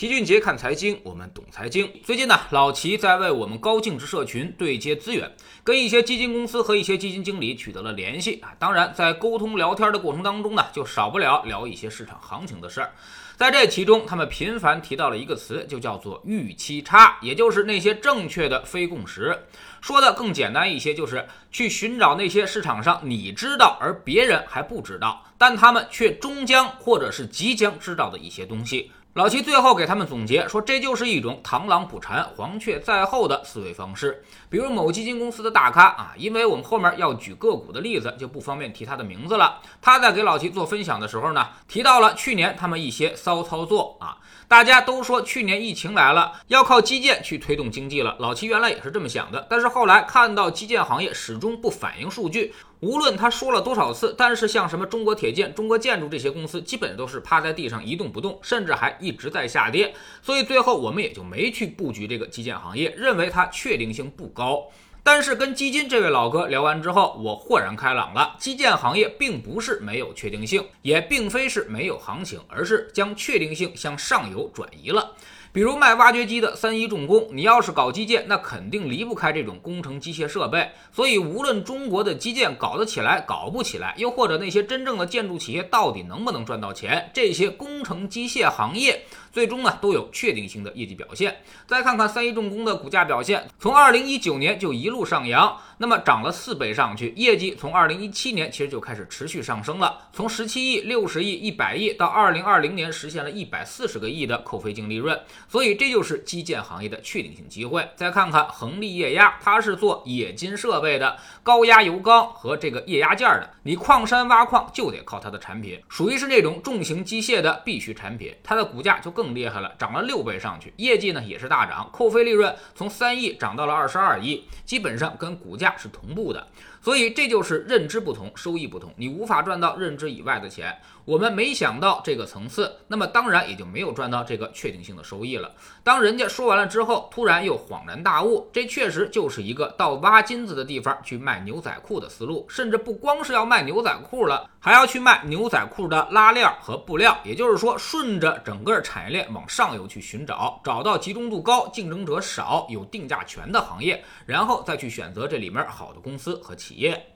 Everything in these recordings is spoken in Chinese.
齐俊杰看财经，我们懂财经。最近呢，老齐在为我们高净值社群对接资源，跟一些基金公司和一些基金经理取得了联系啊。当然，在沟通聊天的过程当中呢，就少不了聊一些市场行情的事儿。在这其中，他们频繁提到了一个词，就叫做预期差，也就是那些正确的非共识。说的更简单一些，就是去寻找那些市场上你知道而别人还不知道，但他们却终将或者是即将知道的一些东西。老齐最后给他们总结说，这就是一种螳螂捕蝉，黄雀在后的思维方式。比如某基金公司的大咖啊，因为我们后面要举个股的例子，就不方便提他的名字了。他在给老齐做分享的时候呢，提到了去年他们一些骚操作啊。大家都说去年疫情来了，要靠基建去推动经济了。老齐原来也是这么想的，但是后来看到基建行业始终不反映数据，无论他说了多少次，但是像什么中国铁建、中国建筑这些公司，基本都是趴在地上一动不动，甚至还一直在下跌。所以最后我们也就没去布局这个基建行业，认为它确定性不高。但是跟基金这位老哥聊完之后，我豁然开朗了。基建行业并不是没有确定性，也并非是没有行情，而是将确定性向上游转移了。比如卖挖掘机的三一重工，你要是搞基建，那肯定离不开这种工程机械设备。所以，无论中国的基建搞得起来，搞不起来，又或者那些真正的建筑企业到底能不能赚到钱，这些工程机械行业。最终呢，都有确定性的业绩表现。再看看三一重工的股价表现，从二零一九年就一路上扬，那么涨了四倍上去。业绩从二零一七年其实就开始持续上升了，从十七亿、六十亿、一百亿到二零二零年实现了一百四十个亿的扣非净利润。所以这就是基建行业的确定性机会。再看看恒力液压，它是做冶金设备的，高压油缸和这个液压件的。你矿山挖矿就得靠它的产品，属于是那种重型机械的必须产品。它的股价就更。更厉害了，涨了六倍上去，业绩呢也是大涨，扣非利润从三亿涨到了二十二亿，基本上跟股价是同步的。所以这就是认知不同，收益不同，你无法赚到认知以外的钱。我们没想到这个层次，那么当然也就没有赚到这个确定性的收益了。当人家说完了之后，突然又恍然大悟，这确实就是一个到挖金子的地方去卖牛仔裤的思路，甚至不光是要卖牛仔裤了，还要去卖牛仔裤的拉链和布料。也就是说，顺着整个产业链往上游去寻找，找到集中度高、竞争者少、有定价权的行业，然后再去选择这里面好的公司和企。企业，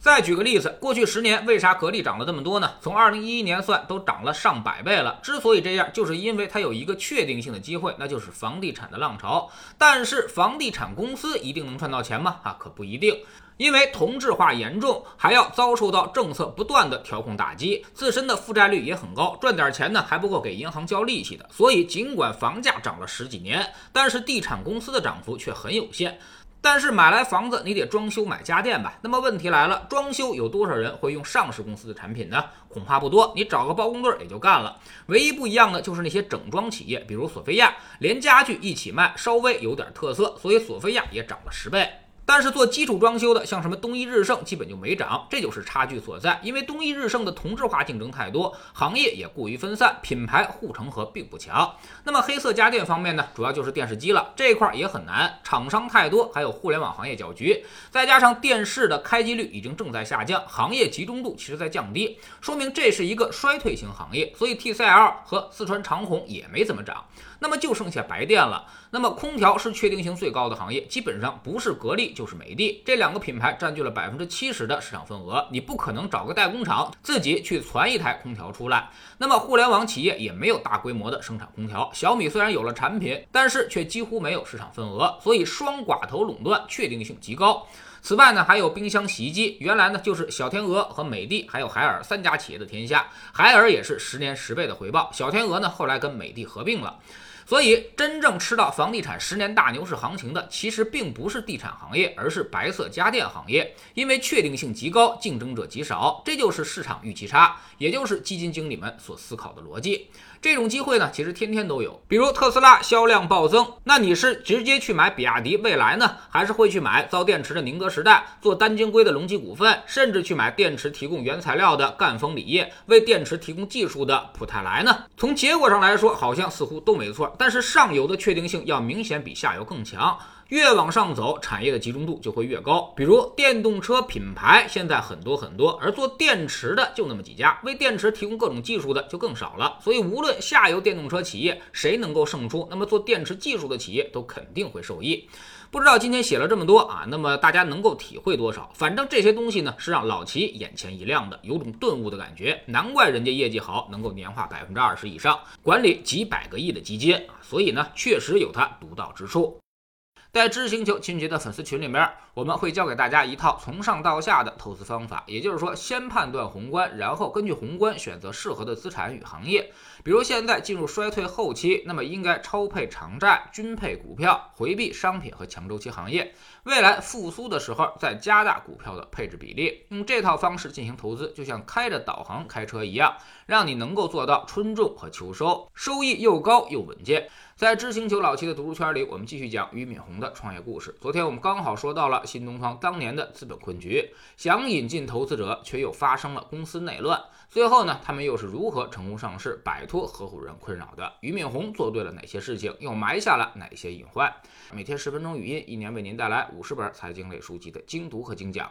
再举个例子，过去十年为啥格力涨了这么多呢？从二零一一年算，都涨了上百倍了。之所以这样，就是因为它有一个确定性的机会，那就是房地产的浪潮。但是房地产公司一定能赚到钱吗？啊，可不一定，因为同质化严重，还要遭受到政策不断的调控打击，自身的负债率也很高，赚点钱呢还不够给银行交利息的。所以尽管房价涨了十几年，但是地产公司的涨幅却很有限。但是买来房子，你得装修买家电吧？那么问题来了，装修有多少人会用上市公司的产品呢？恐怕不多。你找个包工队也就干了。唯一不一样的就是那些整装企业，比如索菲亚，连家具一起卖，稍微有点特色，所以索菲亚也涨了十倍。但是做基础装修的，像什么东一日盛，基本就没涨，这就是差距所在。因为东一日盛的同质化竞争太多，行业也过于分散，品牌护城河并不强。那么黑色家电方面呢，主要就是电视机了，这块也很难，厂商太多，还有互联网行业搅局，再加上电视的开机率已经正在下降，行业集中度其实在降低，说明这是一个衰退型行业。所以 TCL 和四川长虹也没怎么涨。那么就剩下白电了。那么空调是确定性最高的行业，基本上不是格力就是美的这两个品牌占据了百分之七十的市场份额。你不可能找个代工厂自己去攒一台空调出来。那么互联网企业也没有大规模的生产空调。小米虽然有了产品，但是却几乎没有市场份额，所以双寡头垄断确定性极高。此外呢，还有冰箱、洗衣机，原来呢就是小天鹅和美的还有海尔三家企业的天下。海尔也是十年十倍的回报，小天鹅呢后来跟美的合并了。所以，真正吃到房地产十年大牛市行情的，其实并不是地产行业，而是白色家电行业，因为确定性极高，竞争者极少，这就是市场预期差，也就是基金经理们所思考的逻辑。这种机会呢，其实天天都有。比如特斯拉销量暴增，那你是直接去买比亚迪、未来呢，还是会去买造电池的宁德时代、做单晶硅的隆基股份，甚至去买电池提供原材料的赣锋锂业、为电池提供技术的普泰来呢？从结果上来说，好像似乎都没错。但是上游的确定性要明显比下游更强。越往上走，产业的集中度就会越高。比如电动车品牌现在很多很多，而做电池的就那么几家，为电池提供各种技术的就更少了。所以无论下游电动车企业谁能够胜出，那么做电池技术的企业都肯定会受益。不知道今天写了这么多啊，那么大家能够体会多少？反正这些东西呢，是让老齐眼前一亮的，有种顿悟的感觉。难怪人家业绩好，能够年化百分之二十以上，管理几百个亿的基金啊，所以呢，确实有它独到之处。在知星球亲戚的粉丝群里面，我们会教给大家一套从上到下的投资方法，也就是说，先判断宏观，然后根据宏观选择适合的资产与行业。比如现在进入衰退后期，那么应该超配长债，均配股票，回避商品和强周期行业。未来复苏的时候，再加大股票的配置比例。用这套方式进行投资，就像开着导航开车一样，让你能够做到春种和秋收，收益又高又稳健。在知星球老七的读书圈里，我们继续讲俞敏洪的创业故事。昨天我们刚好说到了新东方当年的资本困局，想引进投资者，却又发生了公司内乱。最后呢，他们又是如何成功上市，摆脱合伙人困扰的？俞敏洪做对了哪些事情，又埋下了哪些隐患？每天十分钟语音，一年为您带来五十本财经类书籍的精读和精讲。